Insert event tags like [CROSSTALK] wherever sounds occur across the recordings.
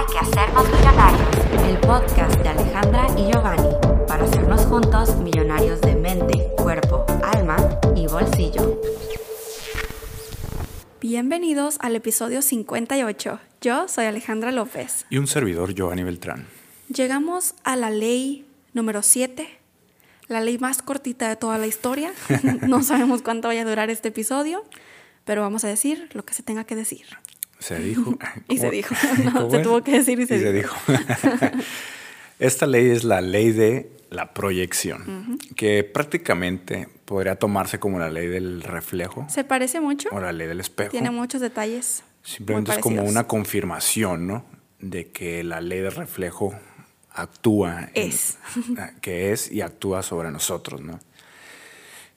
Hay que hacernos millonarios, el podcast de Alejandra y Giovanni, para hacernos juntos millonarios de mente, cuerpo, alma y bolsillo. Bienvenidos al episodio 58. Yo soy Alejandra López. Y un servidor, Giovanni Beltrán. Llegamos a la ley número 7, la ley más cortita de toda la historia. [LAUGHS] no sabemos cuánto vaya a durar este episodio, pero vamos a decir lo que se tenga que decir. Se dijo. [LAUGHS] y se dijo. [LAUGHS] No, se tuvo que decir y se, y se dijo. [LAUGHS] Esta ley es la ley de la proyección, que prácticamente podría tomarse como la ley del reflejo. Se parece mucho. O la ley del espejo. Tiene muchos detalles. Simplemente es como una confirmación, ¿no? De que la ley del reflejo actúa. Es. En, que es y actúa sobre nosotros, ¿no?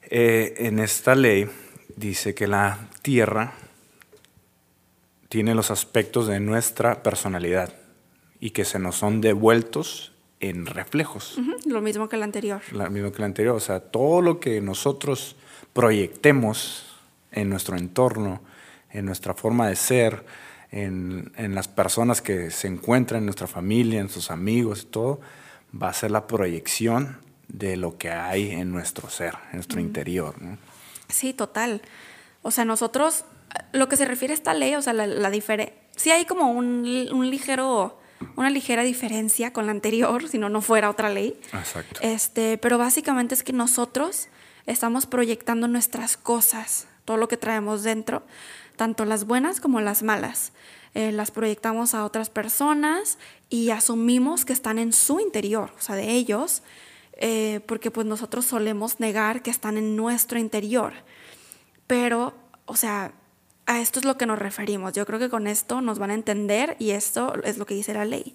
Eh, en esta ley dice que la Tierra tiene los aspectos de nuestra personalidad y que se nos son devueltos en reflejos. Uh -huh, lo mismo que el anterior. Lo mismo que el anterior. O sea, todo lo que nosotros proyectemos en nuestro entorno, en nuestra forma de ser, en, en, las personas que se encuentran en nuestra familia, en sus amigos y todo, va a ser la proyección de lo que hay en nuestro ser, en nuestro uh -huh. interior. ¿no? Sí, total. O sea, nosotros, lo que se refiere a esta ley, o sea, la, la diferencia, sí hay como un, un ligero una ligera diferencia con la anterior, [LAUGHS] si no, no fuera otra ley. Exacto. Este, pero básicamente es que nosotros estamos proyectando nuestras cosas, todo lo que traemos dentro, tanto las buenas como las malas. Eh, las proyectamos a otras personas y asumimos que están en su interior, o sea, de ellos, eh, porque pues nosotros solemos negar que están en nuestro interior. Pero, o sea, a esto es lo que nos referimos. Yo creo que con esto nos van a entender y esto es lo que dice la ley.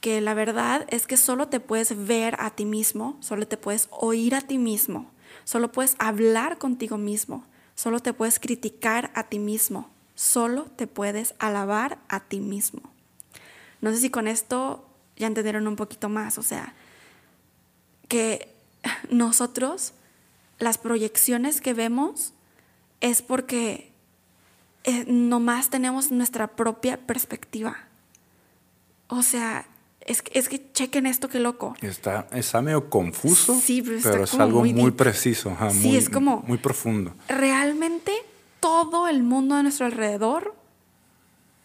Que la verdad es que solo te puedes ver a ti mismo, solo te puedes oír a ti mismo, solo puedes hablar contigo mismo, solo te puedes criticar a ti mismo, solo te puedes alabar a ti mismo. No sé si con esto ya entendieron un poquito más, o sea, que [LAUGHS] nosotros, las proyecciones que vemos es porque eh, nomás tenemos nuestra propia perspectiva. O sea, es, es que chequen esto, qué loco. Está, está medio confuso, sí, pero, pero es algo muy, muy preciso, ajá, sí, muy, es como muy profundo. Realmente todo el mundo a nuestro alrededor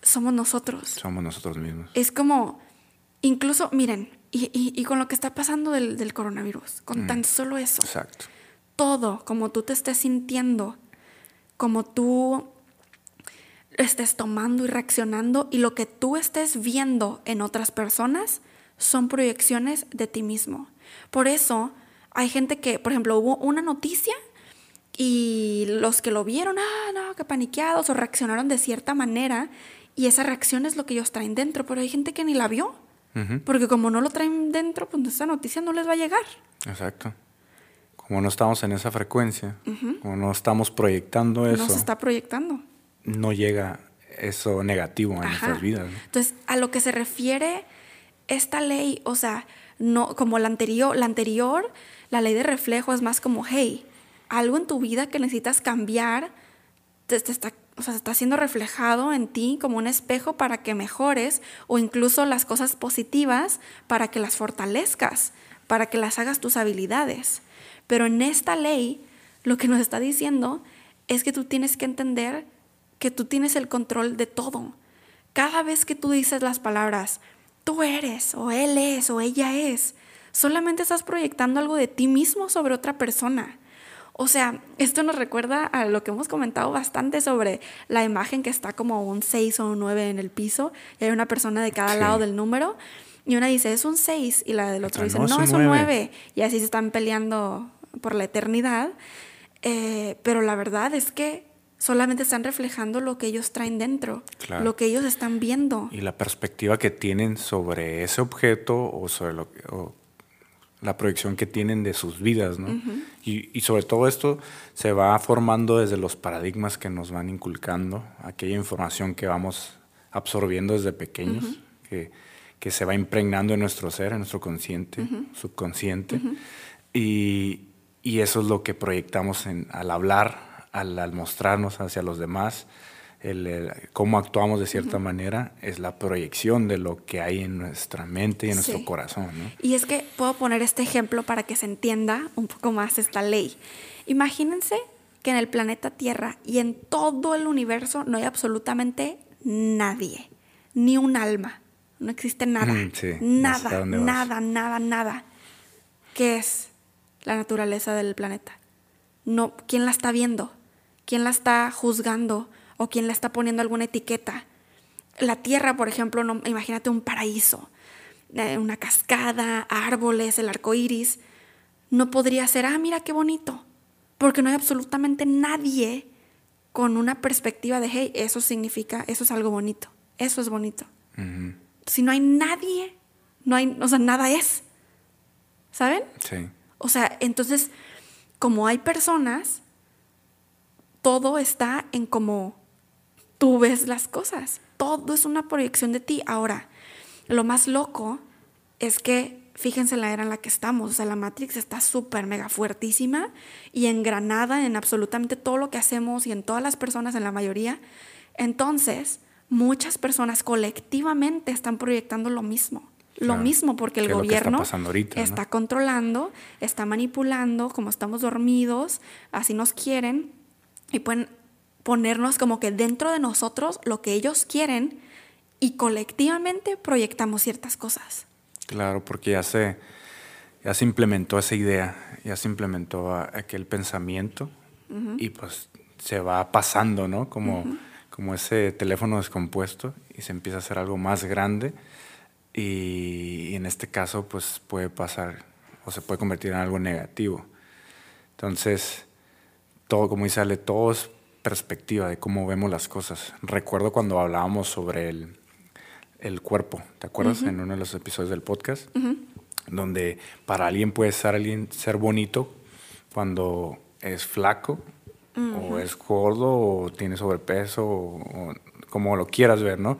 somos nosotros. Somos nosotros mismos. Es como, incluso, miren, y, y, y con lo que está pasando del, del coronavirus, con mm. tan solo eso. Exacto. Todo, como tú te estés sintiendo, como tú estés tomando y reaccionando y lo que tú estés viendo en otras personas son proyecciones de ti mismo. Por eso hay gente que, por ejemplo, hubo una noticia y los que lo vieron, ah, no, que paniqueados o reaccionaron de cierta manera y esa reacción es lo que ellos traen dentro, pero hay gente que ni la vio. Uh -huh. Porque como no lo traen dentro, pues esa noticia no les va a llegar. Exacto. Como no estamos en esa frecuencia, uh -huh. como no estamos proyectando eso. No se está proyectando no llega eso negativo Ajá. nuestras vidas. ¿no? Entonces, a lo que se refiere esta ley, o sea, no como la anterior, la anterior, la ley de reflejo es más como, hey, algo en tu vida que necesitas cambiar, te, te está, o sea, está siendo reflejado en ti como un espejo para que mejores o incluso las cosas positivas para que las fortalezcas, para que las hagas tus habilidades. Pero en esta ley, lo que nos está diciendo es que tú tienes que entender que tú tienes el control de todo. Cada vez que tú dices las palabras, tú eres, o él es, o ella es, solamente estás proyectando algo de ti mismo sobre otra persona. O sea, esto nos recuerda a lo que hemos comentado bastante sobre la imagen que está como un 6 o un 9 en el piso y hay una persona de cada sí. lado del número y una dice es un 6 y la del otro dice no, no es un 9. 9 y así se están peleando por la eternidad. Eh, pero la verdad es que solamente están reflejando lo que ellos traen dentro, claro. lo que ellos están viendo. Y la perspectiva que tienen sobre ese objeto o sobre lo, o la proyección que tienen de sus vidas, ¿no? Uh -huh. y, y, sobre todo esto se va formando desde los paradigmas que nos van inculcando, aquella información que vamos absorbiendo desde pequeños, uh -huh. que, que, se va impregnando en nuestro ser, en nuestro consciente, uh -huh. subconsciente, y, y, eso es lo que proyectamos en, al hablar, al, al mostrarnos hacia los demás, el, cómo actuamos de cierta manera es la proyección de lo que hay en nuestra mente y en nuestro corazón. Y es que puedo poner este ejemplo para que se entienda un poco más esta ley. Imagínense que en el planeta Tierra y en todo el universo no hay absolutamente nadie, ni un alma. No existe nada. nada, nada, nada, nada. ¿Qué es la naturaleza del planeta? No, ¿quién la está viendo? ¿Quién la está juzgando? ¿O quién le está poniendo alguna etiqueta? La tierra, por ejemplo, no, imagínate un paraíso, eh, una cascada, árboles, el arco iris. No podría ser, ah, mira qué bonito, porque no hay absolutamente nadie con una perspectiva de, hey, eso significa, eso es algo bonito, eso es bonito si no hay nadie, no hay, o sea, nada es. ¿Saben? Sí. O sea, entonces, como hay personas, todo está en cómo tú ves las cosas. Todo es una proyección de ti. Ahora, lo más loco es que, fíjense la era en la que estamos. O sea, la Matrix está súper mega fuertísima y engranada en absolutamente todo lo que hacemos y en todas las personas, en la mayoría. Entonces, muchas personas colectivamente están proyectando lo mismo. Lo mismo porque el gobierno está, controlando, está manipulando, como estamos dormidos, así nos quieren y pueden ponernos como que dentro de nosotros lo que ellos quieren y colectivamente proyectamos ciertas cosas. Claro, porque ya se, ya se implementó esa idea, ya se implementó aquel pensamiento y pues se va pasando, ¿no? Como como ese teléfono descompuesto y se empieza a hacer algo más grande y, en este caso pues puede pasar o se puede convertir en algo negativo. Entonces, todo, como dice Ale, todo es perspectiva de cómo vemos las cosas. Recuerdo cuando hablábamos sobre el, el cuerpo, ¿te acuerdas? En uno de los episodios del podcast, donde para alguien puede ser, alguien, ser bonito cuando es flaco o es gordo, o tiene sobrepeso, o, como lo quieras ver, ¿no?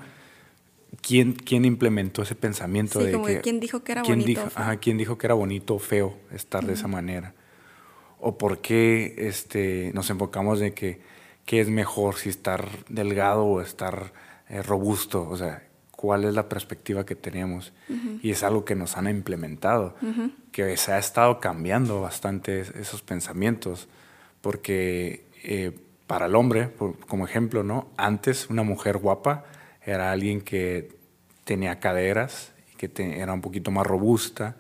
¿Quién, quién implementó ese pensamiento de que... ¿Quién dijo que era bonito dijo, ajá, ¿Quién dijo que era bonito o feo estar de esa manera? ¿O por qué este, nos enfocamos en que qué es mejor, si estar delgado o estar eh, robusto? O sea, ¿cuál es la perspectiva que tenemos? Y es algo que nos han implementado, que se ha estado cambiando bastante esos pensamientos, porque eh, para el hombre, como ejemplo, ¿no? Antes una mujer guapa era alguien que tenía caderas, que era un poquito más robusta.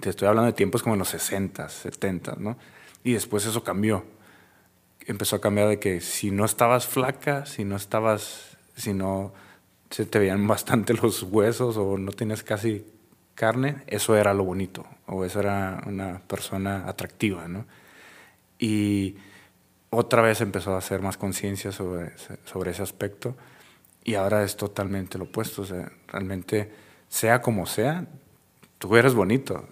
Te estoy hablando de tiempos como en los 60, 70, ¿no? Y después eso cambió. Empezó a cambiar de que si no estabas flaca, si no estabas, si no se te veían [LAUGHS] bastante los huesos o no tenías casi carne, eso era lo bonito, o eso era una persona atractiva, ¿no? Y otra vez empezó a hacer más conciencia sobre, sobre ese aspecto y ahora es totalmente lo opuesto. O sea, realmente, sea como sea, tú eres bonito,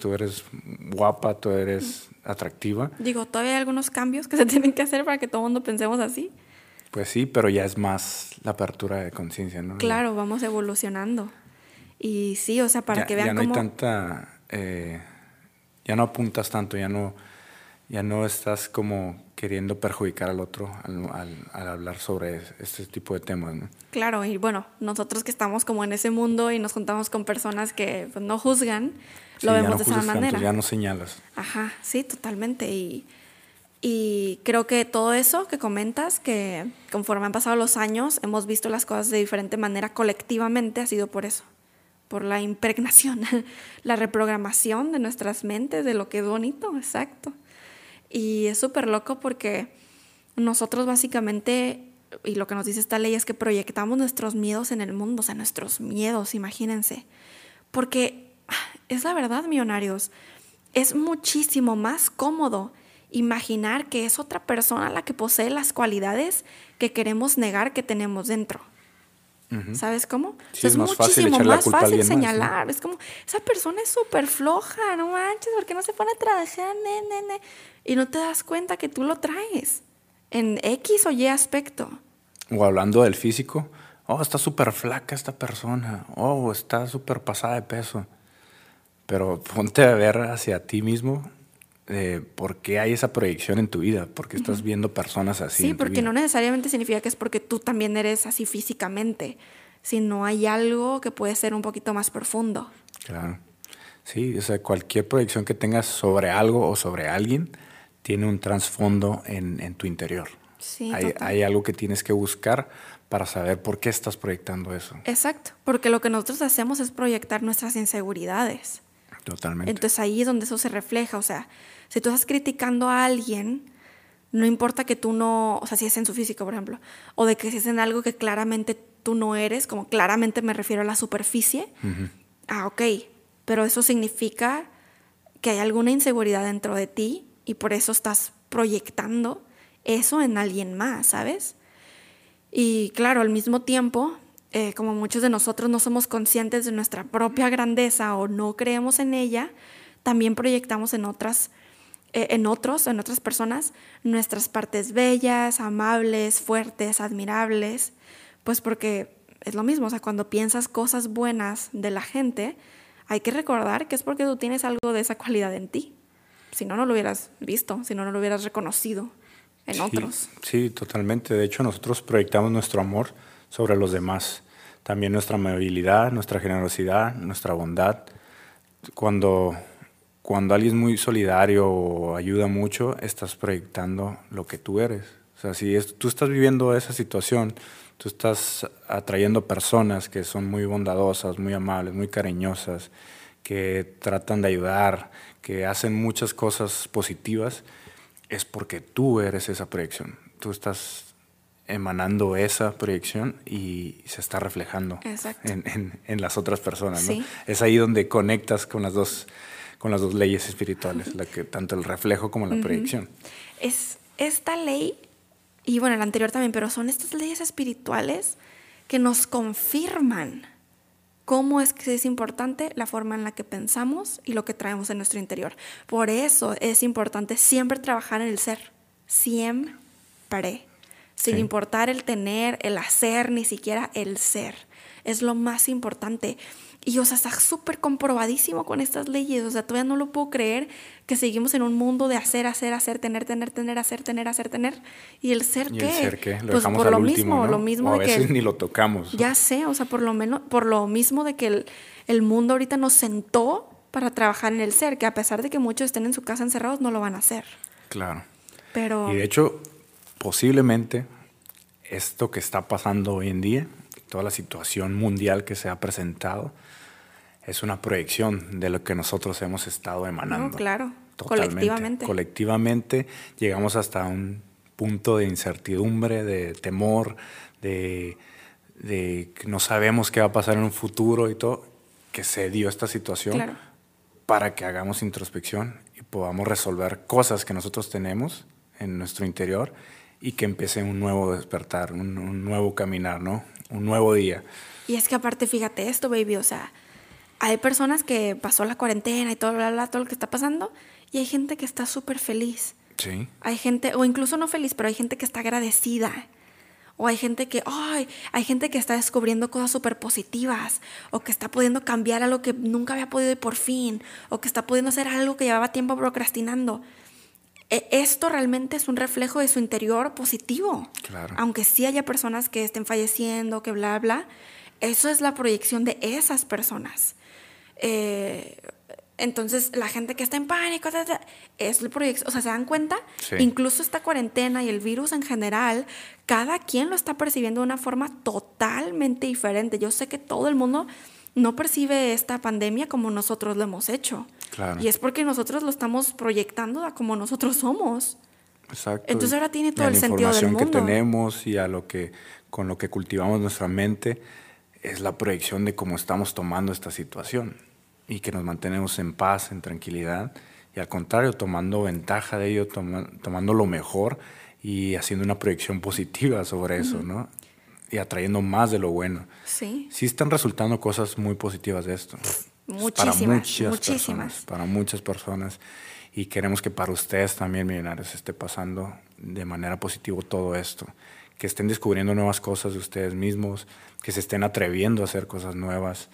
tú eres guapa, tú eres atractiva. Digo, todavía hay algunos cambios que se [LAUGHS] tienen que hacer para que todo el mundo pensemos así. Pues sí, pero ya es más la apertura de conciencia, ¿no? Claro, vamos evolucionando. Y sí, o sea, para que vean ya no hay tanta... Eh, ya no apuntas tanto, ya no, ya no estás como queriendo perjudicar al otro al, hablar sobre este tipo de temas. ¿no? Claro, y bueno, nosotros que estamos como en ese mundo y nos juntamos con personas que pues, no juzgan, lo vemos de esa manera. ya no señalas. Ajá, sí, totalmente. Y, y creo que todo eso que comentas, que conforme han pasado los años, hemos visto las cosas de diferente manera colectivamente, ha sido por eso por la impregnación, [LAUGHS] la reprogramación de nuestras mentes, de lo que es bonito, exacto. Y es súper loco porque nosotros básicamente, y lo que nos dice esta ley es que proyectamos nuestros miedos en el mundo, o sea, nuestros miedos, imagínense. Porque es la verdad, millonarios, es muchísimo más cómodo imaginar que es otra persona la que posee las cualidades que queremos negar que tenemos dentro. ¿Sabes cómo? es, muchísimo más fácil señalar. Es como, esa persona es súper floja, no manches, ¿por qué no se pone a trabajar? Y no te das cuenta que tú lo traes en X o Y aspecto. O hablando del físico, oh, está súper flaca esta persona, oh, está súper pasada de peso. Pero ponte a ver hacia ti mismo eh, por qué hay esa proyección en tu vida, por qué estás viendo personas así. Sí, en tu porque vida. no necesariamente significa que es porque tú también eres así físicamente, sino hay algo que puede ser un poquito más profundo. Claro. Sí, o sea, cualquier proyección que tengas sobre algo o sobre alguien tiene un trasfondo en, en tu interior. Sí, hay algo que tienes que buscar para saber por qué estás proyectando eso. Exacto, porque lo que nosotros hacemos es proyectar nuestras inseguridades. Totalmente. Entonces ahí es donde eso se refleja. O sea, si tú estás criticando a alguien, no importa que tú no, o sea, si es en su físico, por ejemplo, o de que si es en algo que claramente tú no eres, como claramente me refiero a la superficie, ah, ok, pero eso significa que hay alguna inseguridad dentro de ti y por eso estás proyectando eso en alguien más, ¿sabes? Y claro, al mismo tiempo, eh, como muchos de nosotros no somos conscientes de nuestra propia grandeza o no creemos en ella, también proyectamos en otras, eh, en otros, en otras personas, nuestras partes bellas, amables, fuertes, admirables, pues porque es lo mismo, o sea, cuando piensas cosas buenas de la gente, hay que recordar que es porque tú tienes algo de esa cualidad en ti. Si no, no lo hubieras visto, si no, no lo hubieras reconocido en Sí, otros. Sí, totalmente. De hecho, nosotros proyectamos nuestro amor sobre los demás. También nuestra amabilidad, nuestra generosidad, nuestra bondad. Cuando, cuando alguien es muy solidario o ayuda mucho, estás proyectando lo que tú eres. O sea, si es- tú estás viviendo esa situación, tú estás atrayendo personas que son muy bondadosas, muy amables, muy cariñosas, que tratan de ayudar, que hacen muchas cosas positivas, es porque tú eres esa proyección. Tú estás emanando esa proyección y se está reflejando en, en- en las otras personas. ¿no? Sí. Es ahí donde conectas con las dos, con las dos leyes espirituales, la que, tanto el reflejo como la proyección. es esta ley, y bueno, la anterior también, pero son estas leyes espirituales que nos confirman cómo es que es importante la forma en la que pensamos y lo que traemos en nuestro interior. Por eso es importante siempre trabajar en el ser, siempre, sin Sí. importar el tener, el hacer, ni siquiera el ser. Es lo más importante. Y, o sea, está súper comprobadísimo con estas leyes. O sea, todavía no lo puedo creer que seguimos en un mundo de hacer, hacer, hacer, tener, tener, tener, hacer, tener, hacer, tener. ¿Y el ser ¿Y qué? el ser qué? Lo pues por al lo último, mismo, ¿no? lo mismo o a de que... veces ni lo tocamos. Ya sé, o sea, por lo menos, por lo mismo de que el, el mundo ahorita nos sentó para trabajar en el ser, que a pesar de que muchos estén en su casa encerrados, no lo van a hacer. Claro. Pero Y de hecho, posiblemente esto que está pasando hoy en día, toda la situación mundial que se ha presentado, es una proyección de lo que nosotros hemos estado emanando. No, claro, Totalmente. colectivamente. Colectivamente llegamos hasta un punto de incertidumbre, de temor, de, de que no sabemos qué va a pasar en un futuro y todo, que se dio esta situación Claro. para que hagamos introspección y podamos resolver cosas que nosotros tenemos en nuestro interior y que empiece un nuevo despertar, un, un nuevo caminar, ¿no? Un nuevo día. Y es que aparte, fíjate esto, baby, o sea, hay personas que pasó la cuarentena y todo, bla, bla, todo lo que está pasando, y hay gente que está súper feliz. Sí. Hay gente, o incluso no feliz, pero hay gente que está agradecida. O hay gente que, ay, hay gente que está descubriendo cosas súper positivas. O que está pudiendo cambiar algo que nunca había podido y por fin. O que está pudiendo hacer algo que llevaba tiempo procrastinando. E- Esto realmente es un reflejo de su interior positivo. Claro. Aunque sí haya personas que estén falleciendo, que bla, bla. Eso es la proyección de esas personas. Eh, entonces, la gente que está en pánico, ta, ta, es el proyecto, o sea, ¿se dan cuenta? Sí. Incluso esta cuarentena y el virus en general, cada quien lo está percibiendo de una forma totalmente diferente. Yo sé que todo el mundo no percibe esta pandemia como nosotros lo hemos hecho. Claro. Y es porque nosotros lo estamos proyectando a como nosotros somos. Exacto. Entonces ahora tiene todo el la sentido del información que mundo. tenemos y a lo que con lo que cultivamos nuestra mente es la proyección de cómo estamos tomando esta situación y que nos mantenemos en paz, en tranquilidad y al contrario tomando ventaja de ello, toma- tomando lo mejor y haciendo una proyección positiva sobre eso, ¿no? Y atrayendo más de lo bueno. Sí. Sí están resultando cosas muy positivas de esto. Para muchas muchísimas. personas, para muchas personas. Y queremos que para ustedes también, millonarios, esté pasando de manera positiva todo esto. Que estén descubriendo nuevas cosas de ustedes mismos, que se estén atreviendo a hacer cosas nuevas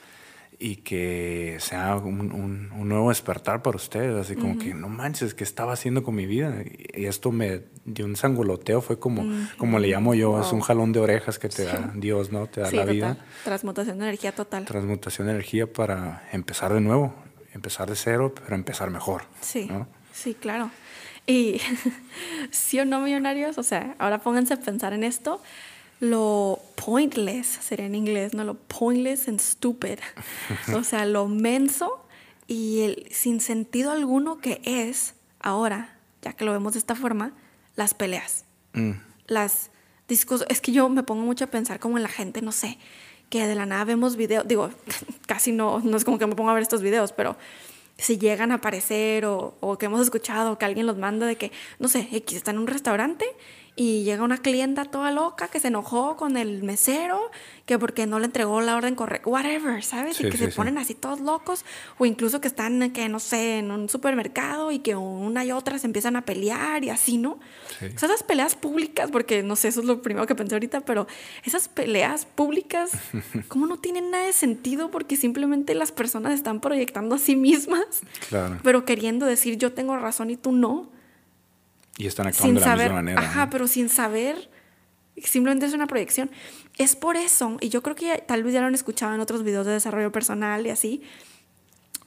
y que sea un, un- un nuevo despertar para ustedes, así como que no manches, ¿qué estaba haciendo con mi vida? Y esto me dio un sangoloteo, fue como, como le llamo yo, es un jalón de orejas que te da Dios, ¿no? Te da Sí, la total. vida, Transmutación de energía total. transmutación de energía para empezar de nuevo, empezar de cero, pero empezar mejor. Sí, ¿no? sí, claro. Y [LAUGHS] sí o no, millonarios, o sea, ahora pónganse a pensar en esto. Lo pointless sería en inglés, ¿no? Lo pointless and stupid. o sea, lo menso y el sin sentido alguno que es ahora, ya que lo vemos de esta forma, las peleas Mm, las discos es que yo me pongo mucho a pensar como en la gente, no sé, que de la nada vemos videos, digo, [LAUGHS] casi no, no es como que me pongo a ver estos videos, pero si llegan a aparecer o, o que hemos escuchado que alguien los manda de que, no sé, X está en un restaurante y llega una clienta toda loca que se enojó con el mesero, que porque no le entregó la orden correcta, whatever, ¿sabes? Sí, y que sí, se sí. ponen así todos locos, o incluso que están, que no sé, en un supermercado y que una y otra se empiezan a pelear y así, ¿no? O sea, esas peleas públicas, porque no sé, eso es lo primero que pensé ahorita, pero esas peleas públicas, [LAUGHS] ¿cómo no tienen nada de sentido? Porque simplemente las personas están proyectando a sí mismas, claro. pero queriendo decir yo tengo razón y tú no, Y están actuando sin de la saber, misma manera. ajá, ¿no? pero sin saber, simplemente es una proyección. Es por eso, y yo creo que tal vez ya lo han escuchado en otros videos de desarrollo personal y así,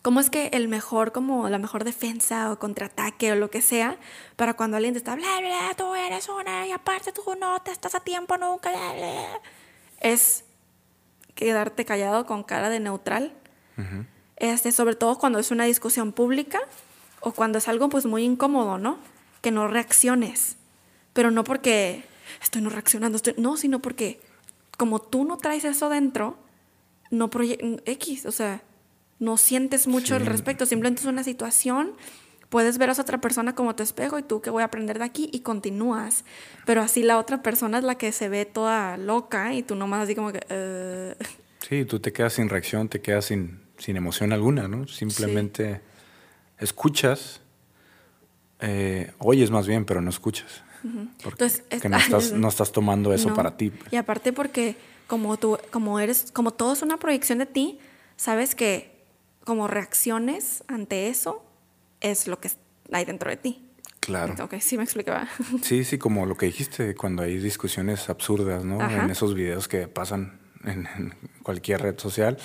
cómo es que el mejor, como la mejor defensa o contraataque o lo que sea, para cuando alguien te está, bla, bla, tú eres una y aparte tú no te estás a tiempo nunca, bla, bla", es quedarte callado con cara de neutral. este, sobre todo cuando es una discusión pública o cuando es algo pues muy incómodo, ¿no? Que no reacciones. Pero no porque estoy no reaccionando, estoy, no, sino porque como tú no traes eso dentro, no X, o sea, no sientes mucho Sí. respecto, simplemente es una situación, puedes ver a esa otra persona como tu espejo y tú que voy a aprender de aquí y continúas, pero así la otra persona es la que se ve toda loca y tú nomás así como que... Sí, tú te quedas sin reacción, te quedas sin, sin emoción alguna, ¿no? Simplemente escuchas, eh, oyes más bien, pero no escuchas. Porque Entonces, es- que no, estás, [LAUGHS] no estás tomando eso No. para ti. pues. Y aparte porque como tú, como eres, como todo es una proyección de ti, sabes que como reacciones ante eso es lo que hay dentro de ti. Claro. Ok, sí me explicaba. [LAUGHS] Sí, sí, como lo que dijiste, cuando hay discusiones absurdas, ¿no? Ajá. En esos videos que pasan en, en cualquier red social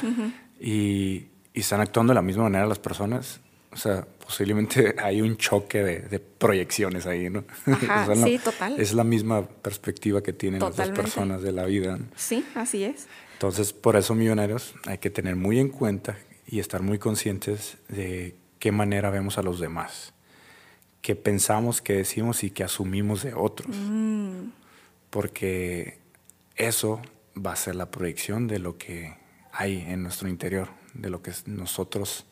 y, y están actuando de la misma manera las personas. O sea, posiblemente [LAUGHS] hay un choque de, de proyecciones ahí, ¿no? [LAUGHS] Ajá, O sea, no- sí, total. Es la misma perspectiva que tienen las Totalmente. dos personas de la vida. ¿no? Sí, así es. Entonces, por eso, millonarios, hay que tener muy en cuenta y estar muy conscientes de qué manera vemos a los demás, qué pensamos, qué decimos y qué asumimos de otros. Porque eso va a ser la proyección de lo que hay en nuestro interior, de lo que nosotros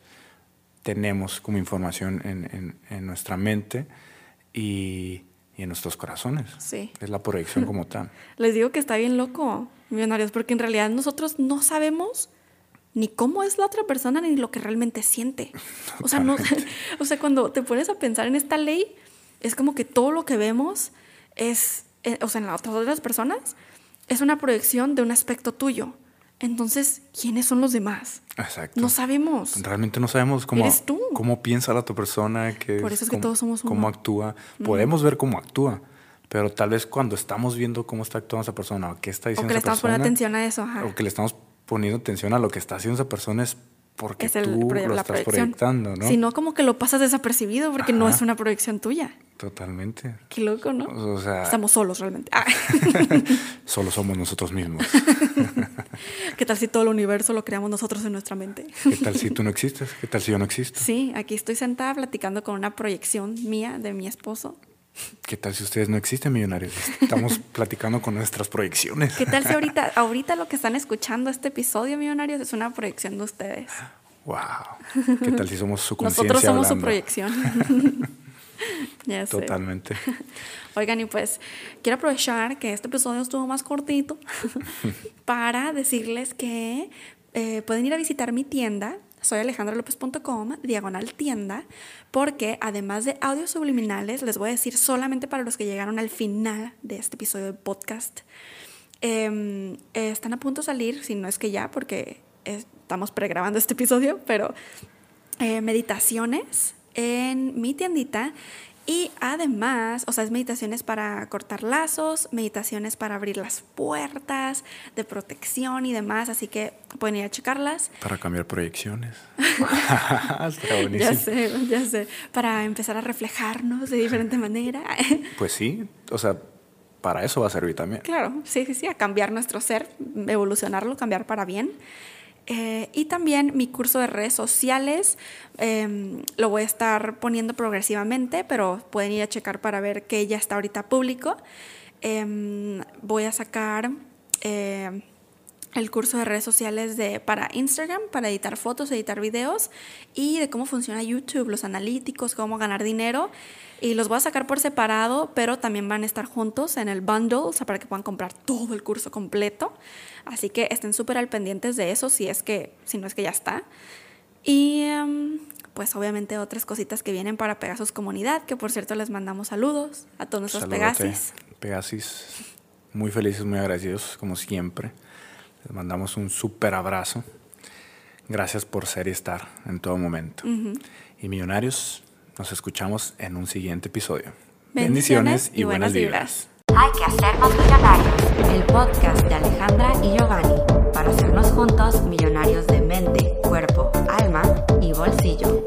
tenemos como información en, en- en nuestra mente y, y en nuestros corazones. Sí. Es la proyección como tal. [LAUGHS] Les digo que está bien loco, millonarios, porque en realidad nosotros no sabemos ni cómo es la otra persona ni lo que realmente siente. O sea, no, [LAUGHS] o sea, cuando te pones a pensar en esta ley, es como que todo lo que vemos es, eh, o sea, en las otras otras personas, es una proyección de un aspecto tuyo. Entonces, ¿quiénes son los demás? Exacto. No sabemos. Realmente no sabemos cómo, Eres tú. cómo piensa la otra persona, qué Por eso es que cómo, todos somos cómo uno. actúa. Podemos ver cómo actúa, pero tal vez cuando estamos viendo cómo está actuando esa persona o qué está O diciendo que le esa estamos persona, poniendo atención a eso. Ajá. o que le estamos poniendo atención a lo que está haciendo esa persona es porque es el, tú lo la estás proyección. proyectando, ¿no? Si no, como que lo pasas desapercibido porque no es una proyección tuya. Totalmente. Qué loco, ¿no? O sea, Estamos solos realmente. Ah. [LAUGHS] solo somos nosotros mismos. [LAUGHS] ¿Qué tal si todo el universo lo creamos nosotros en nuestra mente? ¿Qué tal si tú no existes? ¿Qué tal si yo no existo? Sí, aquí estoy sentada platicando con una proyección mía de mi esposo. ¿Qué tal si ustedes no existen, millonarios? Estamos [LAUGHS] platicando con nuestras proyecciones. ¿Qué tal si ahorita, [LAUGHS] ahorita lo que están escuchando este episodio, millonarios, es una proyección de ustedes? Wow. [LAUGHS] ¿Qué tal si somos su conciencia Nosotros somos su proyección. ya sé. Totalmente. Oigan, y pues quiero aprovechar que este episodio estuvo más cortito para decirles que eh, pueden ir a visitar mi tienda, soy alejandralopez.com, diagonal tienda, porque además de audios subliminales, les voy a decir solamente para los que llegaron al final de este episodio de podcast, eh, están a punto de salir, si no es que ya, porque es- estamos pregrabando este episodio, pero eh, meditaciones en mi tiendita y además, o sea, es meditaciones para cortar lazos, meditaciones para abrir las puertas, de protección y demás, así que pueden ir a checarlas. Para cambiar proyecciones. [LAUGHS] [LAUGHS] ya sé, ya sé. Para empezar a reflejarnos de diferente [LAUGHS] manera. pues sí, o sea, para eso va a servir también. Claro, sí, sí, sí, a cambiar nuestro ser, evolucionarlo, cambiar para bien. Eh, y también mi curso de redes sociales em, lo voy a estar poniendo progresivamente, pero pueden ir a checar para ver que ya está ahorita público. Em, voy a sacar eh, el curso de redes sociales de, para Instagram, para editar fotos, editar videos y de cómo funciona YouTube, los analíticos, cómo ganar dinero. Y los voy a sacar por separado, pero también van a estar juntos en el bundle, o sea, para que puedan comprar todo el curso completo. Así que estén súper al pendientes de eso, si es que, si no es que ya está. Y em, pues obviamente otras cositas que vienen para Pegasus Comunidad, que por cierto les mandamos saludos a todos nuestros Pegasis. Pegasis, muy felices, muy agradecidos, como siempre. Les mandamos un súper abrazo. Gracias por ser y estar en todo momento. Y millonarios, nos escuchamos en un siguiente episodio. Bendiciones, y, buenas, buenas vibras. Hay que hacernos millonarios. El podcast de Alejandra y Giovanni para hacernos juntos millonarios de mente, cuerpo, alma y bolsillo.